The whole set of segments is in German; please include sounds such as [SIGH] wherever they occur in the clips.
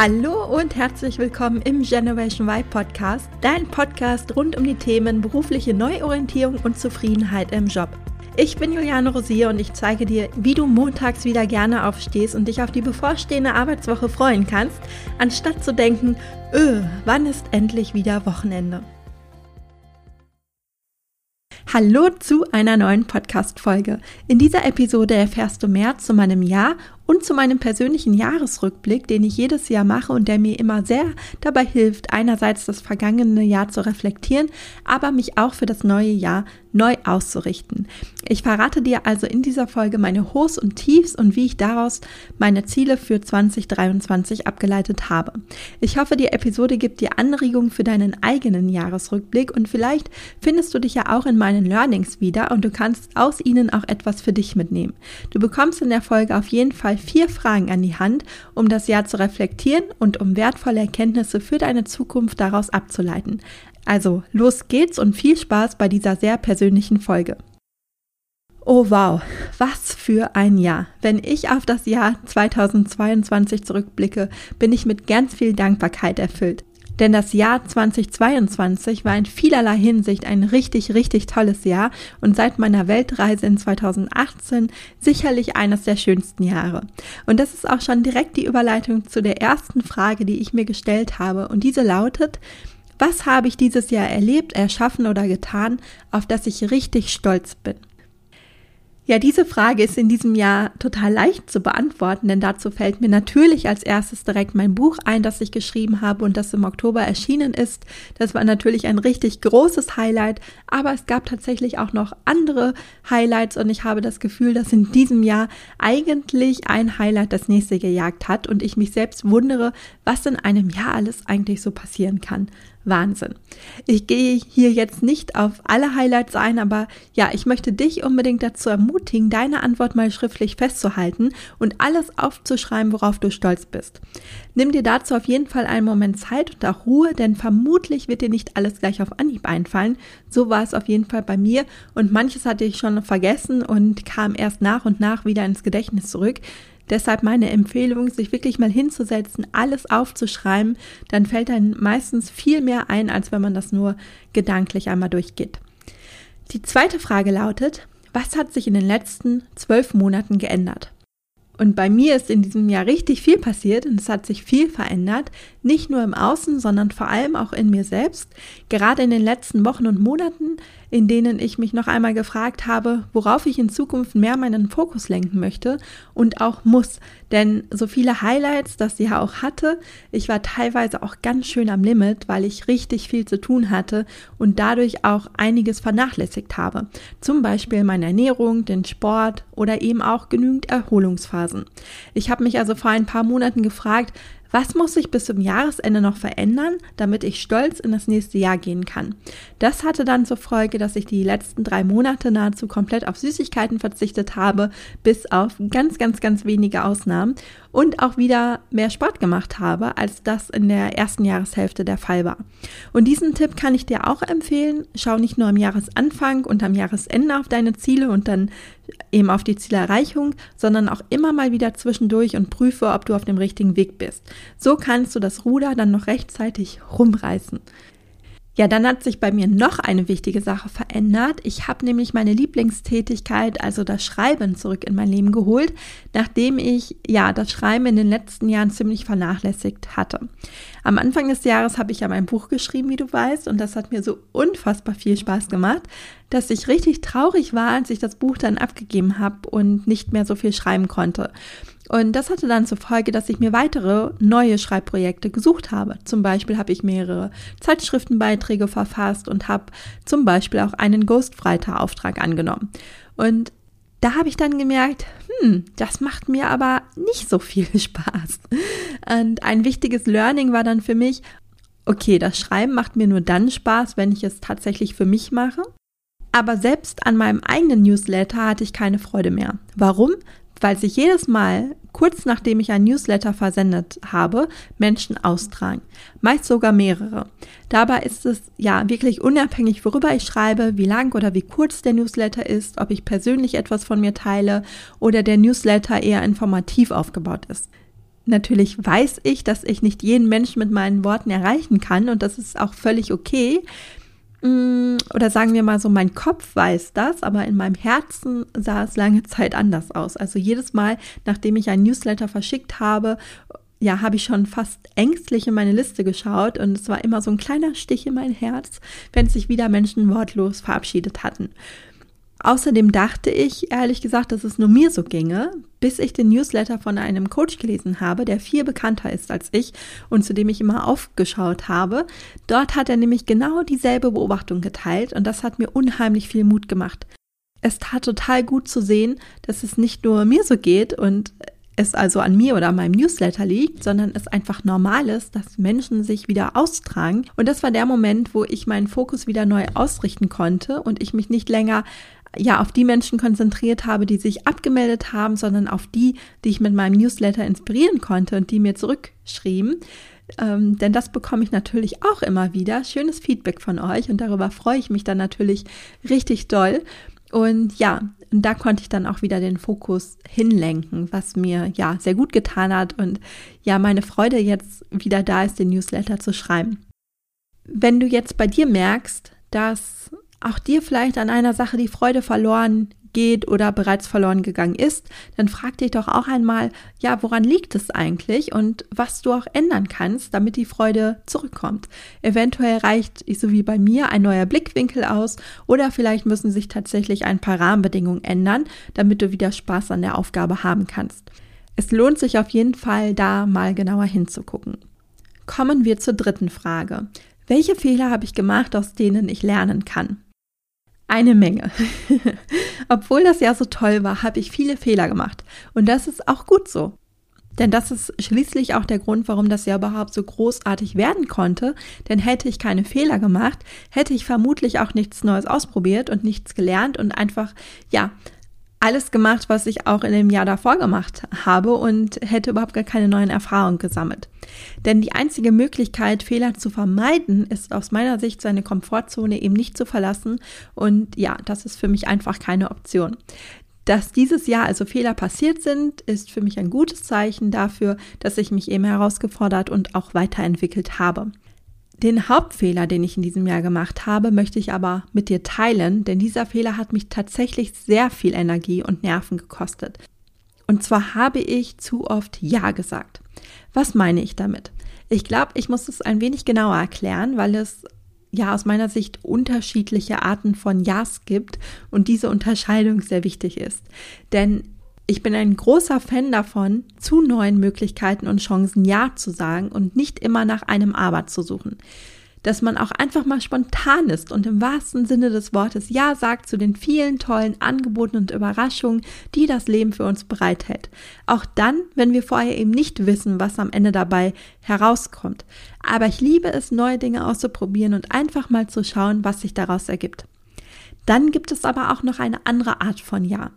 Hallo und herzlich willkommen im Generation Y Podcast, dein Podcast rund um die Themen berufliche Neuorientierung und Zufriedenheit im Job. Ich bin Juliane Rosier und ich zeige dir, wie du montags wieder gerne aufstehst und dich auf die bevorstehende Arbeitswoche freuen kannst, anstatt zu denken, öh, wann ist endlich wieder Wochenende? Hallo zu einer neuen Podcast-Folge. In dieser Episode erfährst du mehr zu meinem Jahr und zu meinem persönlichen Jahresrückblick, den ich jedes Jahr mache und der mir immer sehr dabei hilft, einerseits das vergangene Jahr zu reflektieren, aber mich auch für das neue Jahr neu auszurichten. Ich verrate dir also in dieser Folge meine Hochs und Tiefs und wie ich daraus meine Ziele für 2023 abgeleitet habe. Ich hoffe, die Episode gibt dir Anregungen für deinen eigenen Jahresrückblick und vielleicht findest du dich ja auch in meinen Learnings wieder und du kannst aus ihnen auch etwas für dich mitnehmen. Du bekommst in der Folge auf jeden Fall vier Fragen an die Hand, um das Jahr zu reflektieren und um wertvolle Erkenntnisse für deine Zukunft daraus abzuleiten. Also los geht's und viel Spaß bei dieser sehr persönlichen Folge. Oh wow, was für ein Jahr. Wenn ich auf das Jahr 2022 zurückblicke, bin ich mit ganz viel Dankbarkeit erfüllt. Denn das Jahr 2022 war in vielerlei Hinsicht ein richtig, richtig tolles Jahr und seit meiner Weltreise in 2018 sicherlich eines der schönsten Jahre. Und das ist auch schon direkt die Überleitung zu der ersten Frage, die ich mir gestellt habe. Und diese lautet, was habe ich dieses Jahr erlebt, erschaffen oder getan, auf das ich richtig stolz bin? Ja, diese Frage ist in diesem Jahr total leicht zu beantworten, denn dazu fällt mir natürlich als erstes direkt mein Buch ein, das ich geschrieben habe und das im Oktober erschienen ist. Das war natürlich ein richtig großes Highlight, aber es gab tatsächlich auch noch andere Highlights und ich habe das Gefühl, dass in diesem Jahr eigentlich ein Highlight das nächste gejagt hat und ich mich selbst wundere, was in einem Jahr alles eigentlich so passieren kann. Wahnsinn. Ich gehe hier jetzt nicht auf alle Highlights ein, aber ja, ich möchte dich unbedingt dazu ermutigen, deine Antwort mal schriftlich festzuhalten und alles aufzuschreiben, worauf du stolz bist. Nimm dir dazu auf jeden Fall einen Moment Zeit und auch Ruhe, denn vermutlich wird dir nicht alles gleich auf Anhieb einfallen. So war es auf jeden Fall bei mir und manches hatte ich schon vergessen und kam erst nach und nach wieder ins Gedächtnis zurück. Deshalb meine Empfehlung, sich wirklich mal hinzusetzen, alles aufzuschreiben, dann fällt einem meistens viel mehr ein, als wenn man das nur gedanklich einmal durchgeht. Die zweite Frage lautet, was hat sich in den letzten zwölf Monaten geändert? Und bei mir ist in diesem Jahr richtig viel passiert und es hat sich viel verändert, nicht nur im Außen, sondern vor allem auch in mir selbst. Gerade in den letzten Wochen und Monaten in denen ich mich noch einmal gefragt habe, worauf ich in Zukunft mehr meinen Fokus lenken möchte und auch muss. Denn so viele Highlights, das sie ja auch hatte, ich war teilweise auch ganz schön am Limit, weil ich richtig viel zu tun hatte und dadurch auch einiges vernachlässigt habe. Zum Beispiel meine Ernährung, den Sport oder eben auch genügend Erholungsphasen. Ich habe mich also vor ein paar Monaten gefragt, was muss sich bis zum Jahresende noch verändern, damit ich stolz in das nächste Jahr gehen kann? Das hatte dann zur Folge, dass ich die letzten drei Monate nahezu komplett auf Süßigkeiten verzichtet habe, bis auf ganz, ganz, ganz wenige Ausnahmen und auch wieder mehr Sport gemacht habe, als das in der ersten Jahreshälfte der Fall war. Und diesen Tipp kann ich dir auch empfehlen. Schau nicht nur am Jahresanfang und am Jahresende auf deine Ziele und dann eben auf die Zielerreichung, sondern auch immer mal wieder zwischendurch und prüfe, ob du auf dem richtigen Weg bist. So kannst du das Ruder dann noch rechtzeitig rumreißen. Ja, dann hat sich bei mir noch eine wichtige Sache verändert. Ich habe nämlich meine Lieblingstätigkeit, also das Schreiben, zurück in mein Leben geholt, nachdem ich ja das Schreiben in den letzten Jahren ziemlich vernachlässigt hatte. Am Anfang des Jahres habe ich ja mein Buch geschrieben, wie du weißt, und das hat mir so unfassbar viel Spaß gemacht, dass ich richtig traurig war, als ich das Buch dann abgegeben habe und nicht mehr so viel schreiben konnte. Und das hatte dann zur Folge, dass ich mir weitere neue Schreibprojekte gesucht habe. Zum Beispiel habe ich mehrere Zeitschriftenbeiträge verfasst und habe zum Beispiel auch einen Ghostwriter-Auftrag angenommen. Und da habe ich dann gemerkt, hm, das macht mir aber nicht so viel [LAUGHS] Spaß. Und ein wichtiges Learning war dann für mich, okay, das Schreiben macht mir nur dann Spaß, wenn ich es tatsächlich für mich mache. Aber selbst an meinem eigenen Newsletter hatte ich keine Freude mehr. Warum? Weil sich jedes Mal, kurz nachdem ich ein Newsletter versendet habe, Menschen austragen. Meist sogar mehrere. Dabei ist es ja wirklich unabhängig, worüber ich schreibe, wie lang oder wie kurz der Newsletter ist, ob ich persönlich etwas von mir teile oder der Newsletter eher informativ aufgebaut ist. Natürlich weiß ich, dass ich nicht jeden Menschen mit meinen Worten erreichen kann und das ist auch völlig okay. Mm, oder sagen wir mal so, mein Kopf weiß das, aber in meinem Herzen sah es lange Zeit anders aus. Also jedes Mal, nachdem ich ein Newsletter verschickt habe, ja, habe ich schon fast ängstlich in meine Liste geschaut und es war immer so ein kleiner Stich in mein Herz, wenn sich wieder Menschen wortlos verabschiedet hatten. Außerdem dachte ich, ehrlich gesagt, dass es nur mir so ginge, bis ich den Newsletter von einem Coach gelesen habe, der viel bekannter ist als ich und zu dem ich immer aufgeschaut habe. Dort hat er nämlich genau dieselbe Beobachtung geteilt und das hat mir unheimlich viel Mut gemacht. Es tat total gut zu sehen, dass es nicht nur mir so geht und es also an mir oder meinem Newsletter liegt, sondern es einfach normal ist, dass Menschen sich wieder austragen. Und das war der Moment, wo ich meinen Fokus wieder neu ausrichten konnte und ich mich nicht länger ja auf die Menschen konzentriert habe, die sich abgemeldet haben, sondern auf die, die ich mit meinem Newsletter inspirieren konnte und die mir zurückschrieben. Ähm, denn das bekomme ich natürlich auch immer wieder. Schönes Feedback von euch und darüber freue ich mich dann natürlich richtig doll. Und ja, und da konnte ich dann auch wieder den Fokus hinlenken, was mir ja sehr gut getan hat und ja, meine Freude jetzt wieder da ist, den Newsletter zu schreiben. Wenn du jetzt bei dir merkst, dass auch dir vielleicht an einer Sache die Freude verloren geht oder bereits verloren gegangen ist, dann frag dich doch auch einmal, ja, woran liegt es eigentlich und was du auch ändern kannst, damit die Freude zurückkommt. Eventuell reicht, so wie bei mir, ein neuer Blickwinkel aus oder vielleicht müssen sich tatsächlich ein paar Rahmenbedingungen ändern, damit du wieder Spaß an der Aufgabe haben kannst. Es lohnt sich auf jeden Fall, da mal genauer hinzugucken. Kommen wir zur dritten Frage. Welche Fehler habe ich gemacht, aus denen ich lernen kann? Eine Menge. [LAUGHS] Obwohl das ja so toll war, habe ich viele Fehler gemacht. Und das ist auch gut so. Denn das ist schließlich auch der Grund, warum das ja überhaupt so großartig werden konnte. Denn hätte ich keine Fehler gemacht, hätte ich vermutlich auch nichts Neues ausprobiert und nichts gelernt und einfach, ja, alles gemacht, was ich auch in dem Jahr davor gemacht habe und hätte überhaupt gar keine neuen Erfahrungen gesammelt. Denn die einzige Möglichkeit, Fehler zu vermeiden, ist aus meiner Sicht seine Komfortzone eben nicht zu verlassen. Und ja, das ist für mich einfach keine Option. Dass dieses Jahr also Fehler passiert sind, ist für mich ein gutes Zeichen dafür, dass ich mich eben herausgefordert und auch weiterentwickelt habe. Den Hauptfehler, den ich in diesem Jahr gemacht habe, möchte ich aber mit dir teilen, denn dieser Fehler hat mich tatsächlich sehr viel Energie und Nerven gekostet. Und zwar habe ich zu oft Ja gesagt. Was meine ich damit? Ich glaube, ich muss es ein wenig genauer erklären, weil es ja aus meiner Sicht unterschiedliche Arten von Ja's gibt und diese Unterscheidung sehr wichtig ist. Denn ich bin ein großer Fan davon, zu neuen Möglichkeiten und Chancen Ja zu sagen und nicht immer nach einem Aber zu suchen. Dass man auch einfach mal spontan ist und im wahrsten Sinne des Wortes Ja sagt zu den vielen tollen Angeboten und Überraschungen, die das Leben für uns bereithält. Auch dann, wenn wir vorher eben nicht wissen, was am Ende dabei herauskommt. Aber ich liebe es, neue Dinge auszuprobieren und einfach mal zu schauen, was sich daraus ergibt. Dann gibt es aber auch noch eine andere Art von Ja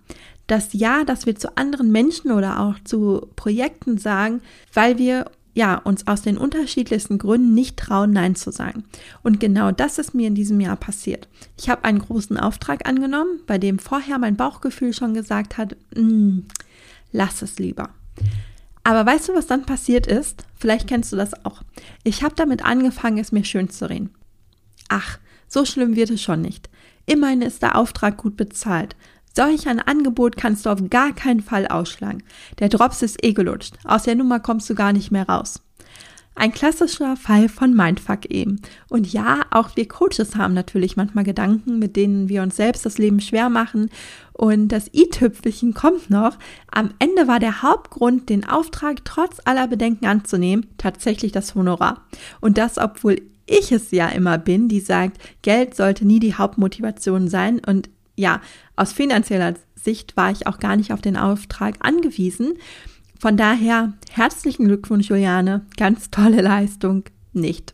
das Ja, das wir zu anderen Menschen oder auch zu Projekten sagen, weil wir ja, uns aus den unterschiedlichsten Gründen nicht trauen, Nein zu sagen. Und genau das ist mir in diesem Jahr passiert. Ich habe einen großen Auftrag angenommen, bei dem vorher mein Bauchgefühl schon gesagt hat, mm, lass es lieber. Aber weißt du, was dann passiert ist? Vielleicht kennst du das auch. Ich habe damit angefangen, es mir schön zu reden. Ach, so schlimm wird es schon nicht. Immerhin ist der Auftrag gut bezahlt. Solch ein Angebot kannst du auf gar keinen Fall ausschlagen. Der Drops ist eh gelutscht. Aus der Nummer kommst du gar nicht mehr raus. Ein klassischer Fall von Mindfuck eben. Und ja, auch wir Coaches haben natürlich manchmal Gedanken, mit denen wir uns selbst das Leben schwer machen. Und das i-Tüpfelchen kommt noch. Am Ende war der Hauptgrund, den Auftrag trotz aller Bedenken anzunehmen, tatsächlich das Honorar. Und das, obwohl ich es ja immer bin, die sagt, Geld sollte nie die Hauptmotivation sein und ja, aus finanzieller Sicht war ich auch gar nicht auf den Auftrag angewiesen. Von daher herzlichen Glückwunsch, Juliane. Ganz tolle Leistung. Nicht.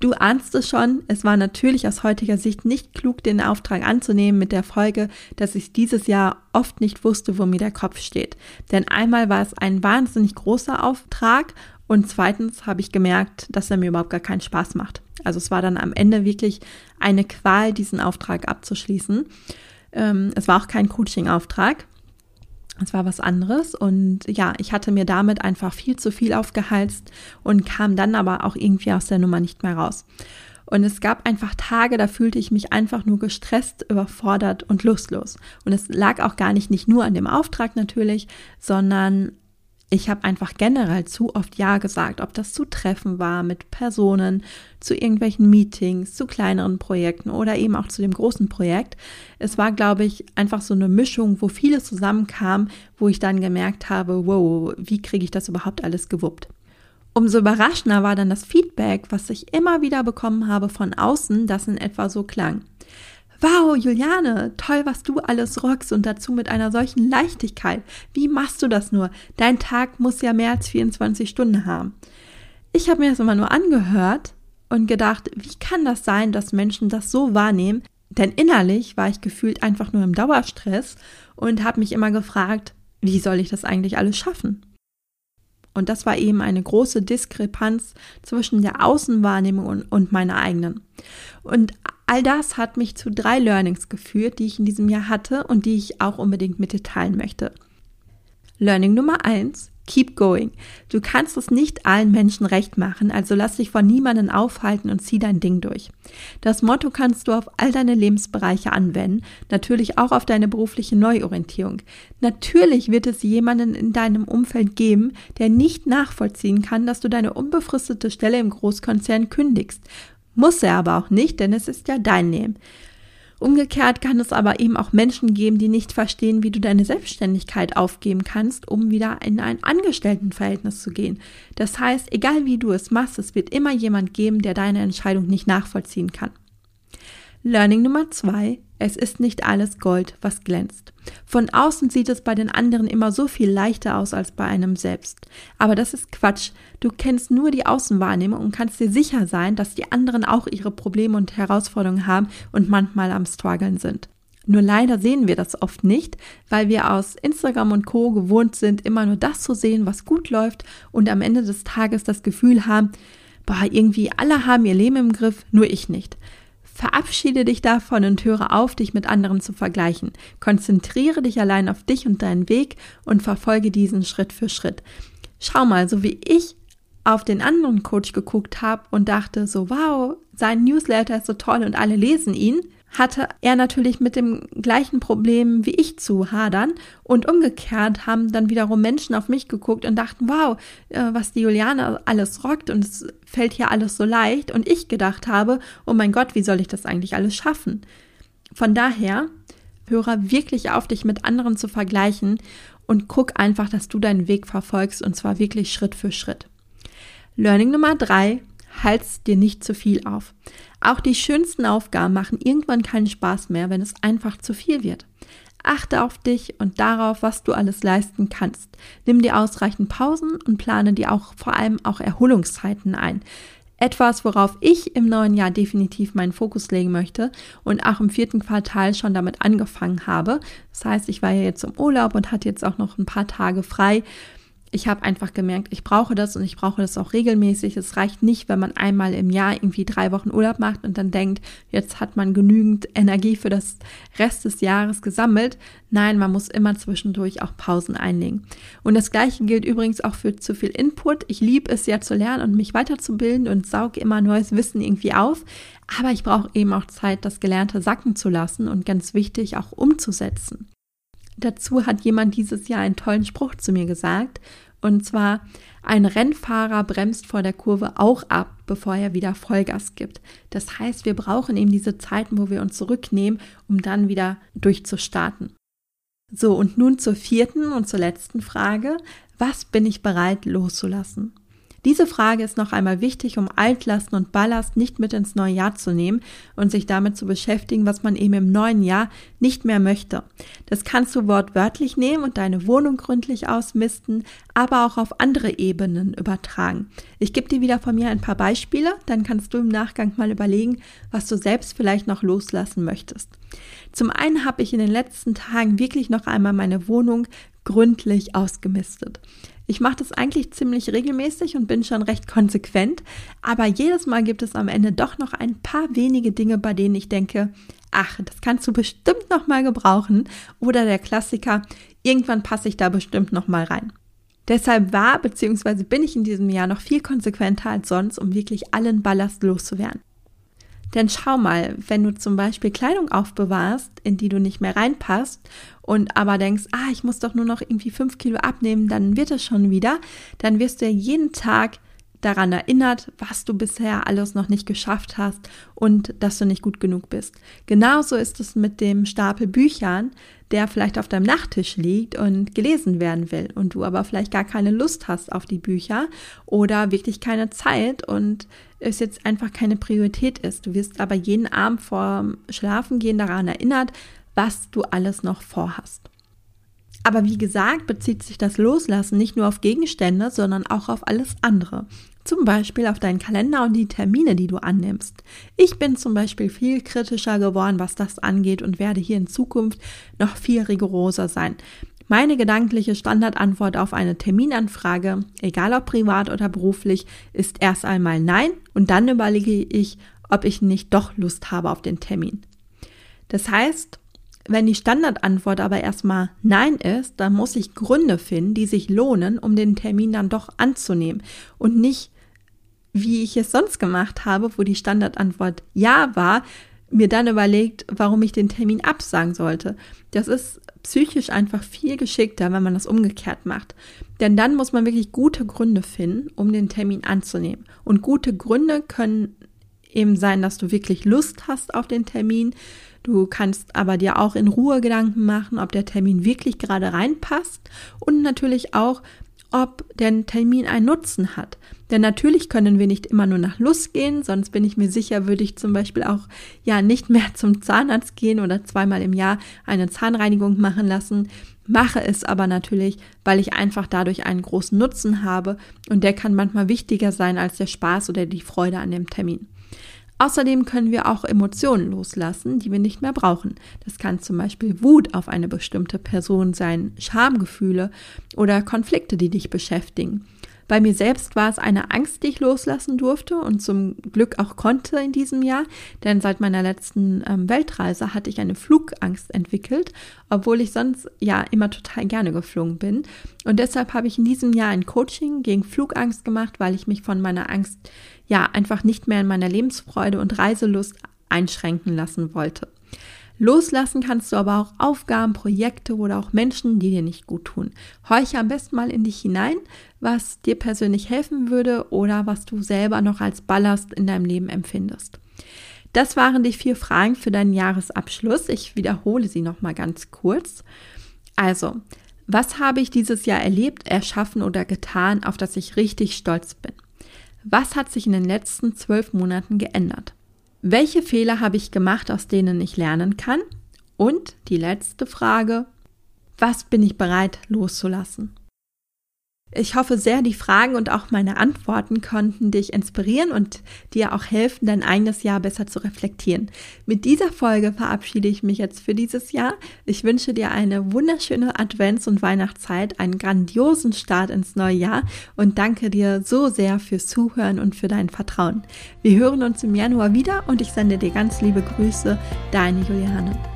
Du ahnst es schon, es war natürlich aus heutiger Sicht nicht klug, den Auftrag anzunehmen mit der Folge, dass ich dieses Jahr oft nicht wusste, wo mir der Kopf steht. Denn einmal war es ein wahnsinnig großer Auftrag und zweitens habe ich gemerkt, dass er mir überhaupt gar keinen Spaß macht. Also es war dann am Ende wirklich eine Qual, diesen Auftrag abzuschließen. Ähm, es war auch kein Coaching-Auftrag. Es war was anderes und ja, ich hatte mir damit einfach viel zu viel aufgeheizt und kam dann aber auch irgendwie aus der Nummer nicht mehr raus. Und es gab einfach Tage, da fühlte ich mich einfach nur gestresst, überfordert und lustlos. Und es lag auch gar nicht, nicht nur an dem Auftrag natürlich, sondern ich habe einfach generell zu oft Ja gesagt, ob das zu Treffen war mit Personen, zu irgendwelchen Meetings, zu kleineren Projekten oder eben auch zu dem großen Projekt. Es war, glaube ich, einfach so eine Mischung, wo vieles zusammenkam, wo ich dann gemerkt habe, wow, wie kriege ich das überhaupt alles gewuppt? Umso überraschender war dann das Feedback, was ich immer wieder bekommen habe von außen, das in etwa so klang. Wow, Juliane, toll, was du alles rockst und dazu mit einer solchen Leichtigkeit. Wie machst du das nur? Dein Tag muss ja mehr als 24 Stunden haben. Ich habe mir das immer nur angehört und gedacht, wie kann das sein, dass Menschen das so wahrnehmen? Denn innerlich war ich gefühlt einfach nur im Dauerstress und habe mich immer gefragt, wie soll ich das eigentlich alles schaffen? Und das war eben eine große Diskrepanz zwischen der Außenwahrnehmung und, meiner eigenen. Und all das hat mich zu drei Learnings geführt, die ich in diesem Jahr hatte und die ich auch unbedingt mit dir teilen möchte. Learning Nummer eins: Keep going. Du kannst es nicht allen Menschen recht machen, also lass dich von niemanden aufhalten und zieh dein Ding durch. Das Motto kannst du auf all deine Lebensbereiche anwenden, natürlich auch auf deine berufliche Neuorientierung. Natürlich wird es jemanden in deinem Umfeld geben, der nicht nachvollziehen kann, dass du deine unbefristete Stelle im Großkonzern kündigst. Muss er aber auch nicht, denn es ist ja dein Leben. Umgekehrt kann es aber eben auch Menschen geben, die nicht verstehen, wie du deine Selbstständigkeit aufgeben kannst, um wieder in ein Angestelltenverhältnis zu gehen. Das heißt, egal wie du es machst, es wird immer jemand geben, der deine Entscheidung nicht nachvollziehen kann. Learning Nummer zwei. Es ist nicht alles Gold, was glänzt. Von außen sieht es bei den anderen immer so viel leichter aus als bei einem selbst. Aber das ist Quatsch. Du kennst nur die Außenwahrnehmung und kannst dir sicher sein, dass die anderen auch ihre Probleme und Herausforderungen haben und manchmal am struggeln sind. Nur leider sehen wir das oft nicht, weil wir aus Instagram und Co gewohnt sind, immer nur das zu sehen, was gut läuft und am Ende des Tages das Gefühl haben, boah, irgendwie alle haben ihr Leben im Griff, nur ich nicht. Verabschiede dich davon und höre auf, dich mit anderen zu vergleichen. Konzentriere dich allein auf dich und deinen Weg und verfolge diesen Schritt für Schritt. Schau mal, so wie ich auf den anderen Coach geguckt habe und dachte so, wow, sein Newsletter ist so toll und alle lesen ihn, hatte er natürlich mit dem gleichen Problem wie ich zu hadern. Und umgekehrt haben dann wiederum Menschen auf mich geguckt und dachten, wow, äh, was die Juliane alles rockt und es fällt hier alles so leicht. Und ich gedacht habe, oh mein Gott, wie soll ich das eigentlich alles schaffen? Von daher, höre wirklich auf, dich mit anderen zu vergleichen und guck einfach, dass du deinen Weg verfolgst und zwar wirklich Schritt für Schritt. Learning Nummer drei, halt's dir nicht zu viel auf. Auch die schönsten Aufgaben machen irgendwann keinen Spaß mehr, wenn es einfach zu viel wird. Achte auf dich und darauf, was du alles leisten kannst. Nimm dir ausreichend Pausen und plane dir auch vor allem auch Erholungszeiten ein. Etwas, worauf ich im neuen Jahr definitiv meinen Fokus legen möchte und auch im vierten Quartal schon damit angefangen habe. Das heißt, ich war ja jetzt im Urlaub und hatte jetzt auch noch ein paar Tage frei ich habe einfach gemerkt, ich brauche das und ich brauche das auch regelmäßig. Es reicht nicht, wenn man einmal im Jahr irgendwie drei Wochen Urlaub macht und dann denkt, jetzt hat man genügend Energie für das Rest des Jahres gesammelt. Nein, man muss immer zwischendurch auch Pausen einlegen. Und das Gleiche gilt übrigens auch für zu viel Input. Ich liebe es ja zu lernen und mich weiterzubilden und sauge immer neues Wissen irgendwie auf. Aber ich brauche eben auch Zeit, das Gelernte sacken zu lassen und ganz wichtig auch umzusetzen. Dazu hat jemand dieses Jahr einen tollen Spruch zu mir gesagt. Und zwar, ein Rennfahrer bremst vor der Kurve auch ab, bevor er wieder Vollgas gibt. Das heißt, wir brauchen eben diese Zeiten, wo wir uns zurücknehmen, um dann wieder durchzustarten. So, und nun zur vierten und zur letzten Frage. Was bin ich bereit loszulassen? Diese Frage ist noch einmal wichtig, um Altlasten und Ballast nicht mit ins neue Jahr zu nehmen und sich damit zu beschäftigen, was man eben im neuen Jahr nicht mehr möchte. Das kannst du wortwörtlich nehmen und deine Wohnung gründlich ausmisten, aber auch auf andere Ebenen übertragen. Ich gebe dir wieder von mir ein paar Beispiele, dann kannst du im Nachgang mal überlegen, was du selbst vielleicht noch loslassen möchtest. Zum einen habe ich in den letzten Tagen wirklich noch einmal meine Wohnung gründlich ausgemistet. Ich mache das eigentlich ziemlich regelmäßig und bin schon recht konsequent, aber jedes Mal gibt es am Ende doch noch ein paar wenige Dinge, bei denen ich denke, ach, das kannst du bestimmt noch mal gebrauchen oder der Klassiker, Irgendwann passe ich da bestimmt noch mal rein. Deshalb war bzw. bin ich in diesem Jahr noch viel konsequenter als sonst, um wirklich allen Ballast loszuwerden. Denn schau mal, wenn du zum Beispiel Kleidung aufbewahrst, in die du nicht mehr reinpasst und aber denkst, ah, ich muss doch nur noch irgendwie fünf Kilo abnehmen, dann wird es schon wieder, dann wirst du ja jeden Tag daran erinnert, was du bisher alles noch nicht geschafft hast und dass du nicht gut genug bist. Genauso ist es mit dem Stapel Büchern, der vielleicht auf deinem Nachttisch liegt und gelesen werden will und du aber vielleicht gar keine Lust hast auf die Bücher oder wirklich keine Zeit und es jetzt einfach keine Priorität ist. Du wirst aber jeden Abend vor Schlafengehen daran erinnert, was du alles noch vorhast. Aber wie gesagt, bezieht sich das Loslassen nicht nur auf Gegenstände, sondern auch auf alles andere. Zum Beispiel auf deinen Kalender und die Termine, die du annimmst. Ich bin zum Beispiel viel kritischer geworden, was das angeht und werde hier in Zukunft noch viel rigoroser sein. Meine gedankliche Standardantwort auf eine Terminanfrage, egal ob privat oder beruflich, ist erst einmal Nein und dann überlege ich, ob ich nicht doch Lust habe auf den Termin. Das heißt, wenn die Standardantwort aber erstmal Nein ist, dann muss ich Gründe finden, die sich lohnen, um den Termin dann doch anzunehmen und nicht, wie ich es sonst gemacht habe, wo die Standardantwort Ja war, mir dann überlegt, warum ich den Termin absagen sollte. Das ist psychisch einfach viel geschickter, wenn man das umgekehrt macht. Denn dann muss man wirklich gute Gründe finden, um den Termin anzunehmen. Und gute Gründe können eben sein, dass du wirklich Lust hast auf den Termin, Du kannst aber dir auch in Ruhe Gedanken machen, ob der Termin wirklich gerade reinpasst und natürlich auch, ob der Termin einen Nutzen hat. Denn natürlich können wir nicht immer nur nach Lust gehen, sonst bin ich mir sicher, würde ich zum Beispiel auch ja nicht mehr zum Zahnarzt gehen oder zweimal im Jahr eine Zahnreinigung machen lassen. Mache es aber natürlich, weil ich einfach dadurch einen großen Nutzen habe und der kann manchmal wichtiger sein als der Spaß oder die Freude an dem Termin. Außerdem können wir auch Emotionen loslassen, die wir nicht mehr brauchen. Das kann zum Beispiel Wut auf eine bestimmte Person sein, Schamgefühle oder Konflikte, die dich beschäftigen. Bei mir selbst war es eine Angst, die ich loslassen durfte und zum Glück auch konnte in diesem Jahr, denn seit meiner letzten ähm, Weltreise hatte ich eine Flugangst entwickelt, obwohl ich sonst ja immer total gerne geflogen bin. Und deshalb habe ich in diesem Jahr ein Coaching gegen Flugangst gemacht, weil ich mich von meiner Angst ja einfach nicht mehr in meiner Lebensfreude und Reiselust einschränken lassen wollte. Loslassen kannst du aber auch Aufgaben, Projekte oder auch Menschen, die dir nicht gut tun. Horche am besten mal in dich hinein, was dir persönlich helfen würde oder was du selber noch als Ballast in deinem Leben empfindest. Das waren die vier Fragen für deinen Jahresabschluss. Ich wiederhole sie noch mal ganz kurz. Also, was habe ich dieses Jahr erlebt, erschaffen oder getan, auf das ich richtig stolz bin? Was hat sich in den letzten zwölf Monaten geändert? Welche Fehler habe ich gemacht, aus denen ich lernen kann? Und die letzte Frage, was bin ich bereit loszulassen? Ich hoffe sehr, die Fragen und auch meine Antworten konnten dich inspirieren und dir auch helfen, dein eigenes Jahr besser zu reflektieren. Mit dieser Folge verabschiede ich mich jetzt für dieses Jahr. Ich wünsche dir eine wunderschöne Advents- und Weihnachtszeit, einen grandiosen Start ins neue Jahr und danke dir so sehr fürs Zuhören und für dein Vertrauen. Wir hören uns im Januar wieder und ich sende dir ganz liebe Grüße, deine Juliane.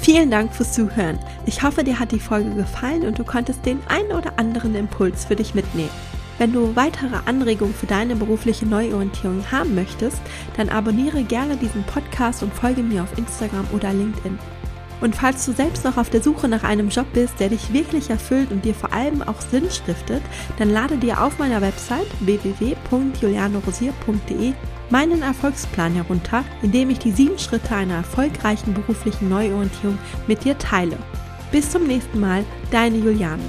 Vielen Dank fürs Zuhören. Ich hoffe, dir hat die Folge gefallen und du konntest den einen oder anderen Impuls für dich mitnehmen. Wenn du weitere Anregungen für deine berufliche Neuorientierung haben möchtest, dann abonniere gerne diesen Podcast und folge mir auf Instagram oder LinkedIn. Und falls du selbst noch auf der Suche nach einem Job bist, der dich wirklich erfüllt und dir vor allem auch Sinn stiftet, dann lade dir auf meiner Website www.julianorosier.de meinen Erfolgsplan herunter, in dem ich die sieben Schritte einer erfolgreichen beruflichen Neuorientierung mit dir teile. Bis zum nächsten Mal, deine Juliane.